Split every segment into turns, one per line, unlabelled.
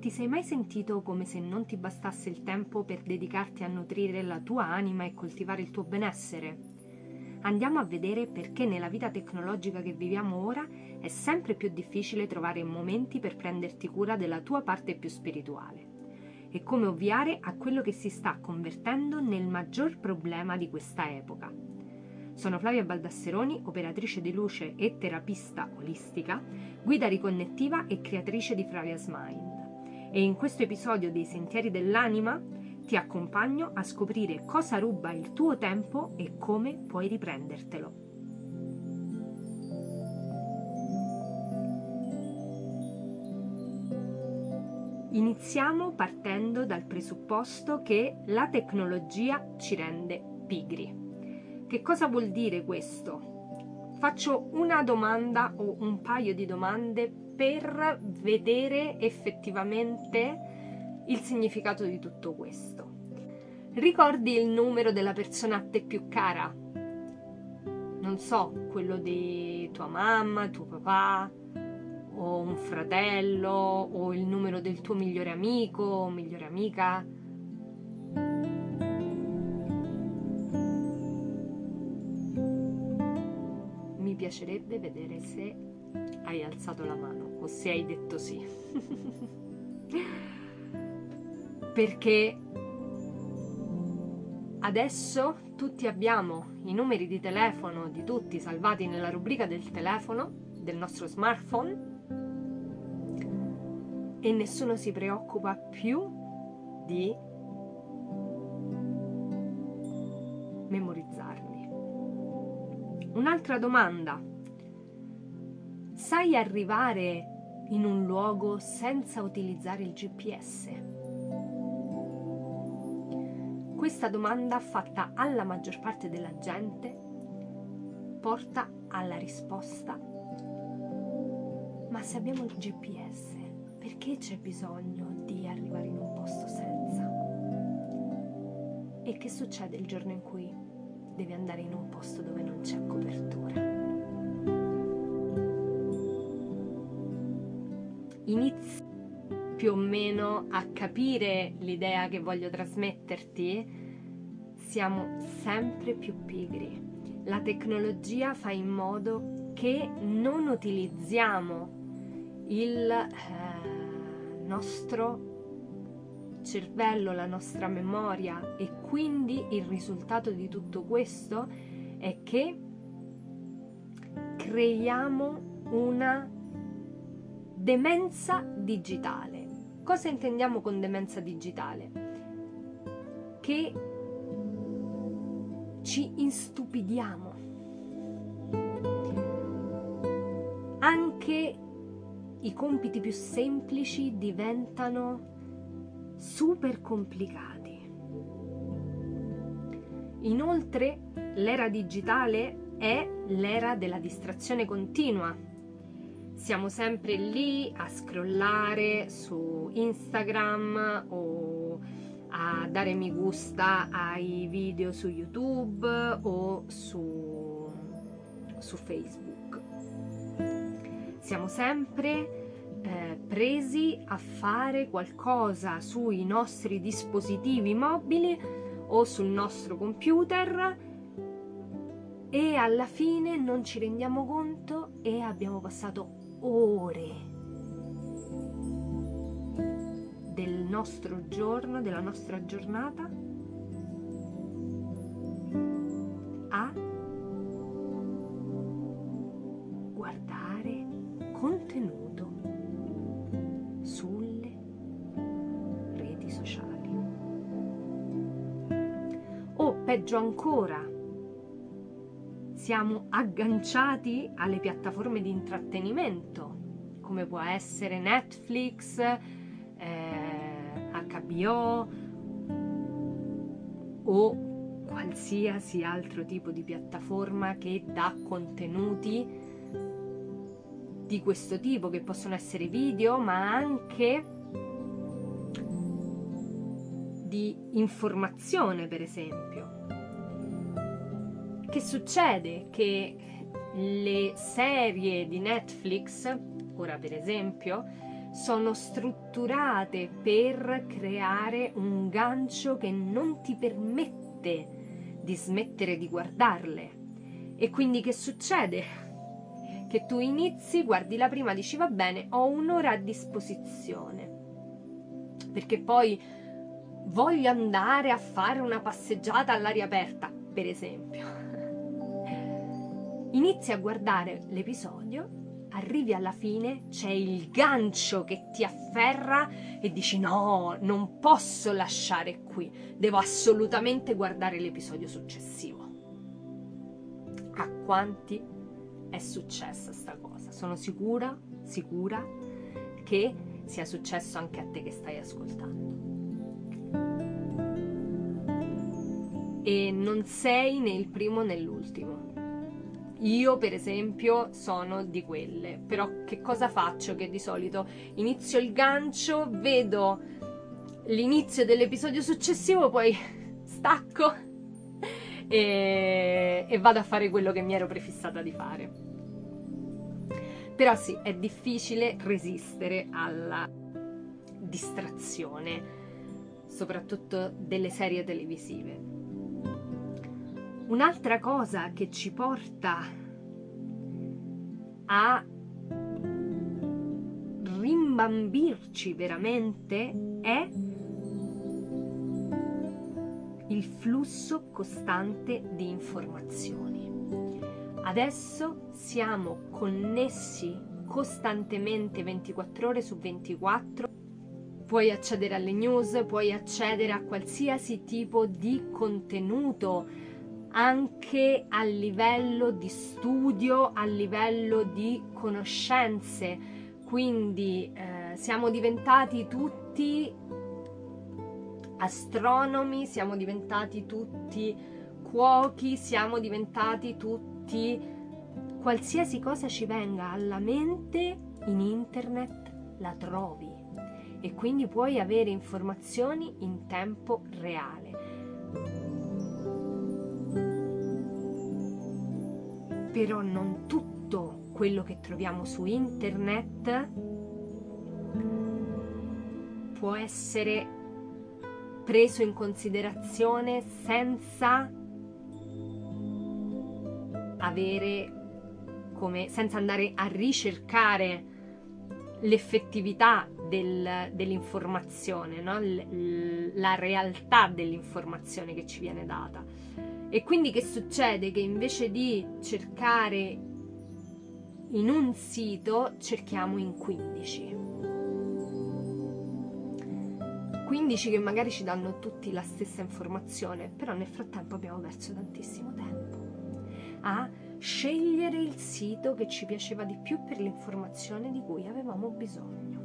ti sei mai sentito come se non ti bastasse il tempo per dedicarti a nutrire la tua anima e coltivare il tuo benessere? Andiamo a vedere perché nella vita tecnologica che viviamo ora è sempre più difficile trovare momenti per prenderti cura della tua parte più spirituale e come ovviare a quello che si sta convertendo nel maggior problema di questa epoca. Sono Flavia Baldasseroni, operatrice di luce e terapista olistica, guida riconnettiva e creatrice di Flavia's Mind. E in questo episodio dei Sentieri dell'Anima ti accompagno a scoprire cosa ruba il tuo tempo e come puoi riprendertelo. Iniziamo partendo dal presupposto che la tecnologia ci rende pigri. Che cosa vuol dire questo? Faccio una domanda o un paio di domande per vedere effettivamente il significato di tutto questo. Ricordi il numero della persona a te più cara? Non so, quello di tua mamma, tuo papà, o un fratello o il numero del tuo migliore amico o migliore amica. Mi piacerebbe vedere se hai alzato la mano o se hai detto sì. Perché adesso tutti abbiamo i numeri di telefono di tutti salvati nella rubrica del telefono del nostro smartphone e nessuno si preoccupa più di memorizzarli. Un'altra domanda. Sai arrivare in un luogo senza utilizzare il GPS? Questa domanda fatta alla maggior parte della gente porta alla risposta ma se abbiamo il GPS perché c'è bisogno di arrivare in un posto senza? E che succede il giorno in cui devi andare in un posto dove non c'è copertura? Inizi più o meno a capire l'idea che voglio trasmetterti, siamo sempre più pigri. La tecnologia fa in modo che non utilizziamo il eh, nostro cervello, la nostra memoria e quindi il risultato di tutto questo è che creiamo una demenza digitale. Cosa intendiamo con demenza digitale? Che ci instupidiamo. Anche i compiti più semplici diventano super complicati. Inoltre, l'era digitale è l'era della distrazione continua. Siamo sempre lì a scrollare su Instagram o a dare mi gusta ai video su YouTube o su, su Facebook. Siamo sempre eh, presi a fare qualcosa sui nostri dispositivi mobili o sul nostro computer e alla fine non ci rendiamo conto e abbiamo passato ore del nostro giorno, della nostra giornata a contenuto sulle reti sociali. O peggio ancora, siamo agganciati alle piattaforme di intrattenimento, come può essere Netflix, eh, HBO o qualsiasi altro tipo di piattaforma che dà contenuti di questo tipo, che possono essere video, ma anche di informazione, per esempio. Che succede? Che le serie di Netflix, ora per esempio, sono strutturate per creare un gancio che non ti permette di smettere di guardarle. E quindi che succede? Che tu inizi, guardi la prima, dici va bene, ho un'ora a disposizione. Perché poi voglio andare a fare una passeggiata all'aria aperta, per esempio. Inizi a guardare l'episodio arrivi alla fine, c'è il gancio che ti afferra e dici no, non posso lasciare qui, devo assolutamente guardare l'episodio successivo. A quanti è successa sta cosa? Sono sicura, sicura che sia successo anche a te che stai ascoltando. E non sei né il primo né l'ultimo io, per esempio, sono di quelle. Però che cosa faccio? Che di solito inizio il gancio, vedo l'inizio dell'episodio successivo, poi stacco e, e vado a fare quello che mi ero prefissata di fare. Però sì, è difficile resistere alla distrazione, soprattutto delle serie televisive. Un'altra cosa che ci porta a rimbambirci veramente è il flusso costante di informazioni. Adesso siamo connessi costantemente 24 ore su 24. Puoi accedere alle news, puoi accedere a qualsiasi tipo di contenuto anche a livello di studio, a livello di conoscenze. Quindi eh, siamo diventati tutti astronomi, siamo diventati tutti cuochi, siamo diventati tutti qualsiasi cosa ci venga alla mente in internet la trovi e quindi puoi avere informazioni in tempo reale. Però non tutto quello che troviamo su internet può essere preso in considerazione senza avere come senza andare a ricercare l'effettività del, dell'informazione, no? L, la realtà dell'informazione che ci viene data. E quindi che succede? Che invece di cercare in un sito, cerchiamo in 15. 15 che magari ci danno tutti la stessa informazione, però nel frattempo abbiamo perso tantissimo tempo a scegliere il sito che ci piaceva di più per l'informazione di cui avevamo bisogno.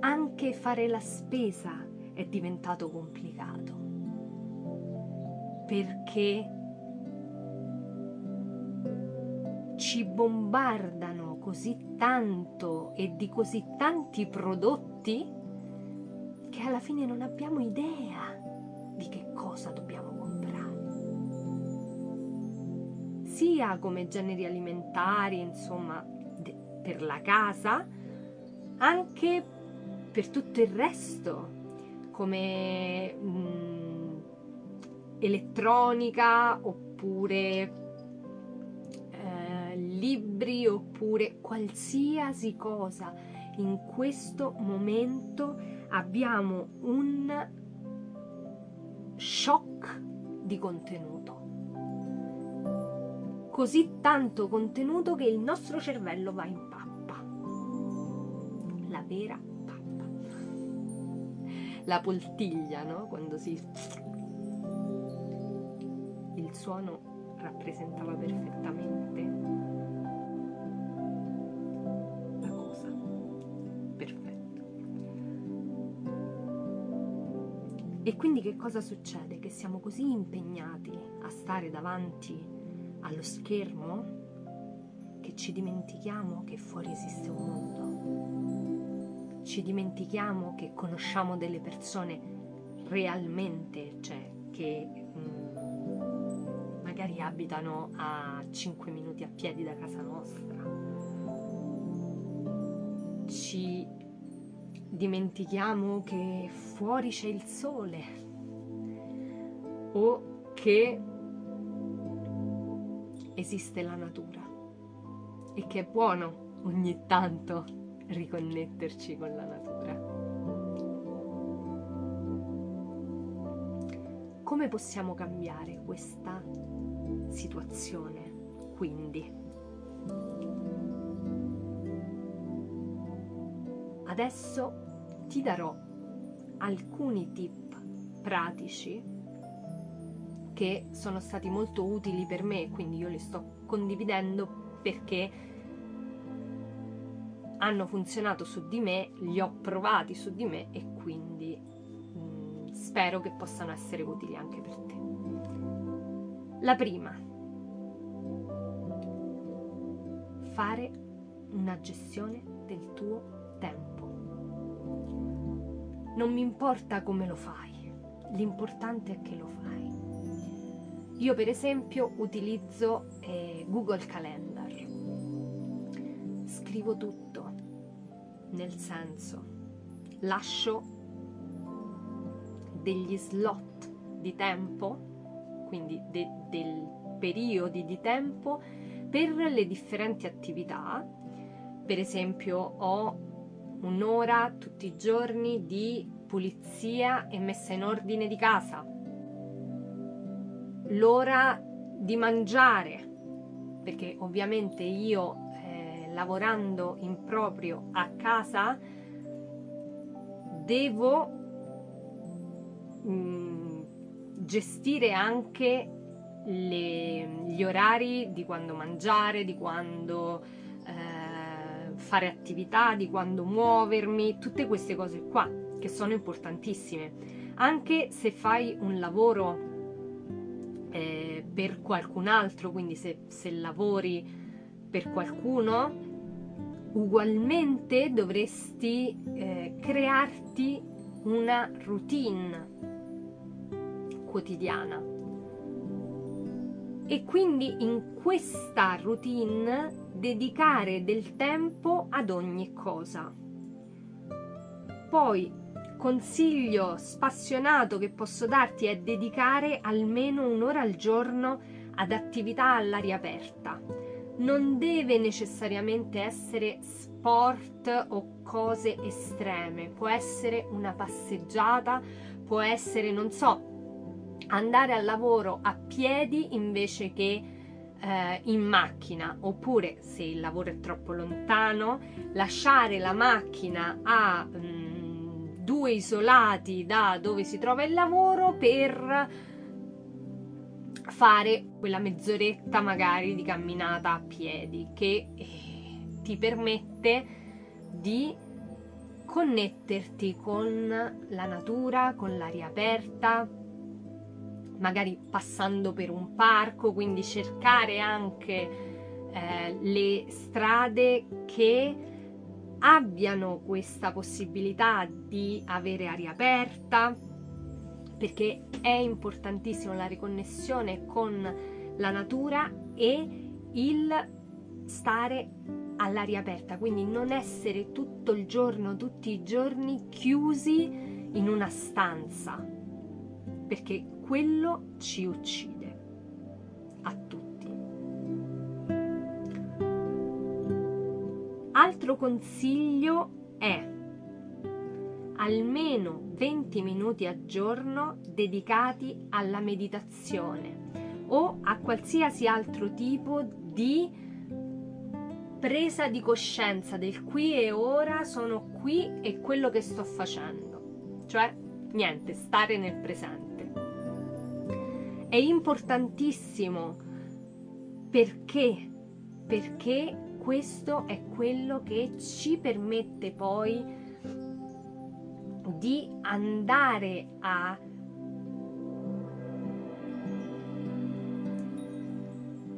Anche fare la spesa è diventato complicato perché ci bombardano così tanto e di così tanti prodotti che alla fine non abbiamo idea di che cosa dobbiamo comprare. Sia come generi alimentari, insomma, per la casa, anche per tutto il resto, come mh, mm, elettronica oppure eh, libri oppure qualsiasi cosa. In questo momento abbiamo un shock di contenuto. Così tanto contenuto che il nostro cervello va in pappa. La vera pappa. La poltiglia, no? Quando si suono rappresentava perfettamente la cosa. Perfetto. E quindi che cosa succede? Che siamo così impegnati a stare davanti allo schermo che ci dimentichiamo che fuori esiste un mondo. Ci dimentichiamo che conosciamo delle persone realmente, cioè che magari abitano a 5 minuti a piedi da casa nostra. ci dimentichiamo che fuori c'è il sole o che esiste la natura e che è buono ogni tanto riconnetterci con la natura. Come possiamo cambiare questa situazione? Quindi, adesso ti darò alcuni tip pratici che sono stati molto utili per me, quindi io li sto condividendo perché hanno funzionato su di me, li ho provati su di me e quindi spero che possano essere utili anche per te. La prima, fare una gestione del tuo tempo. Non mi importa come lo fai, l'importante è che lo fai. Io per esempio utilizzo eh, Google Calendar. Scrivo tutto, nel senso lascio degli slot di tempo, quindi de- del periodi di tempo per le differenti attività. Per esempio ho un'ora tutti i giorni di pulizia e messa in ordine di casa l'ora di mangiare, perché ovviamente io eh, lavorando in proprio a casa devo mm, gestire anche le, gli orari di quando mangiare, di quando eh, fare attività, di quando muovermi, tutte queste cose qua che sono importantissime. Anche se fai un lavoro eh, per qualcun altro, quindi se, se lavori per qualcuno, ugualmente dovresti eh, crearti una routine quotidiana. E quindi in questa routine dedicare del tempo ad ogni cosa. Poi consiglio spassionato che posso darti è dedicare almeno un'ora al giorno ad attività all'aria aperta. Non deve necessariamente essere sport o cose estreme, può essere una passeggiata, può essere, non so, andare al lavoro a piedi invece che eh, in macchina, oppure se il lavoro è troppo lontano, lasciare la macchina a... Mh, mm, due isolati da dove si trova il lavoro per fare quella mezz'oretta magari di camminata a piedi che eh, ti permette di connetterti con la natura, con l'aria aperta, magari passando per un parco, quindi cercare anche eh, le strade che abbiano questa possibilità di avere aria aperta, perché è importantissimo la riconnessione con la natura e il stare all'aria aperta, quindi non essere tutto il giorno, tutti i giorni chiusi in una stanza, perché quello ci uccide a tutti. Altro consiglio è almeno 20 minuti al giorno dedicati alla meditazione o a qualsiasi altro tipo di presa di coscienza del qui e ora sono qui e quello che sto facendo. Cioè, niente, stare nel presente. È importantissimo perché? Perché questo è quello che ci permette poi di andare a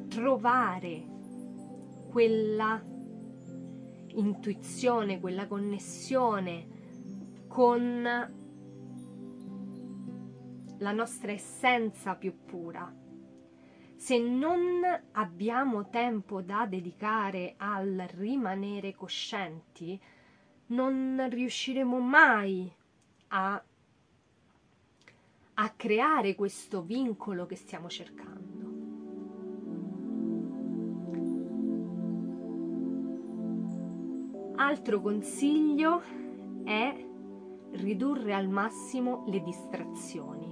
trovare quella intuizione, quella connessione con la nostra essenza più pura se non abbiamo tempo da dedicare al rimanere coscienti, non riusciremo mai a, a creare questo vincolo che stiamo cercando. Altro consiglio è ridurre al massimo le distrazioni.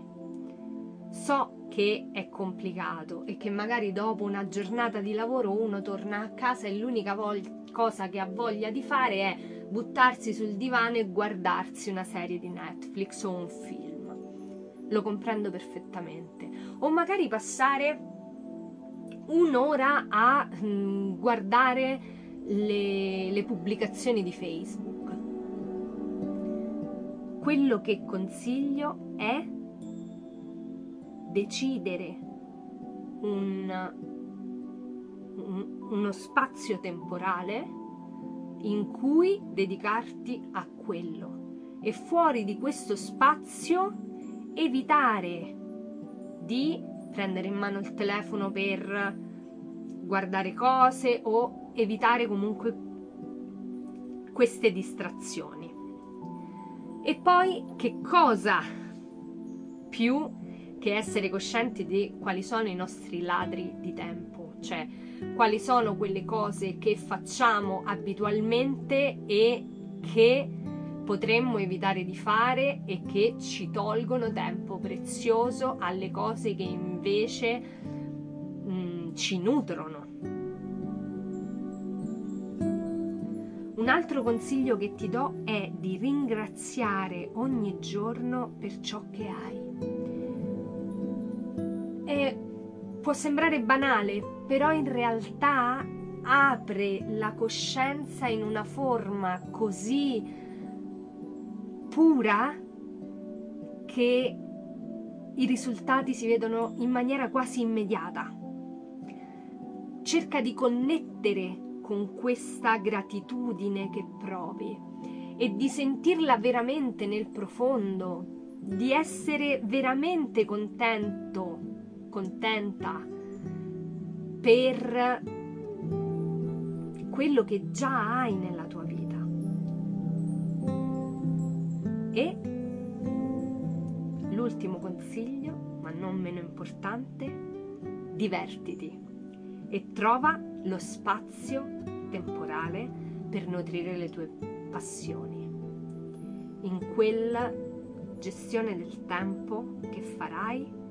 So che è complicato e che magari dopo una giornata di lavoro uno torna a casa e l'unica cosa che ha voglia di fare è buttarsi sul divano e guardarsi una serie di Netflix o un film. Lo comprendo perfettamente. O magari passare un'ora a mh, mm, guardare le, le pubblicazioni di Facebook. Quello che consiglio è decidere un, un, uno spazio temporale in cui dedicarti a quello e fuori di questo spazio evitare di prendere in mano il telefono per guardare cose o evitare comunque queste distrazioni. E poi che cosa più che essere coscienti di quali sono i nostri ladri di tempo, cioè quali sono quelle cose che facciamo abitualmente e che potremmo evitare di fare e che ci tolgono tempo prezioso alle cose che invece mh, mm, ci nutrono. Un altro consiglio che ti do è di ringraziare ogni giorno per ciò che hai. E può sembrare banale, però in realtà apre la coscienza in una forma così pura che i risultati si vedono in maniera quasi immediata. Cerca di connettere con questa gratitudine che provi e di sentirla veramente nel profondo, di essere veramente contento contenta per quello che già hai nella tua vita. E l'ultimo consiglio, ma non meno importante, divertiti e trova lo spazio temporale per nutrire le tue passioni. In quella gestione del tempo che farai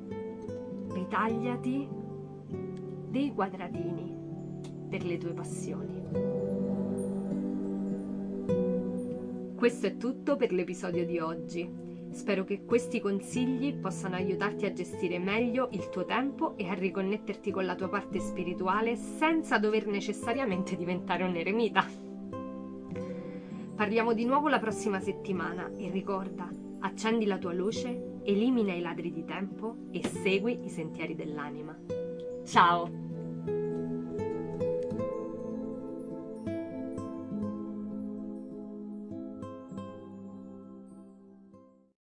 ritagliati dei quadratini per le tue passioni. Questo è tutto per l'episodio di oggi. Spero che questi consigli possano aiutarti a gestire meglio il tuo tempo e a riconnetterti con la tua parte spirituale senza dover necessariamente diventare un eremita. Parliamo di nuovo la prossima settimana e ricorda, accendi la tua luce elimina i ladri di tempo e segui i sentieri dell'anima. Ciao!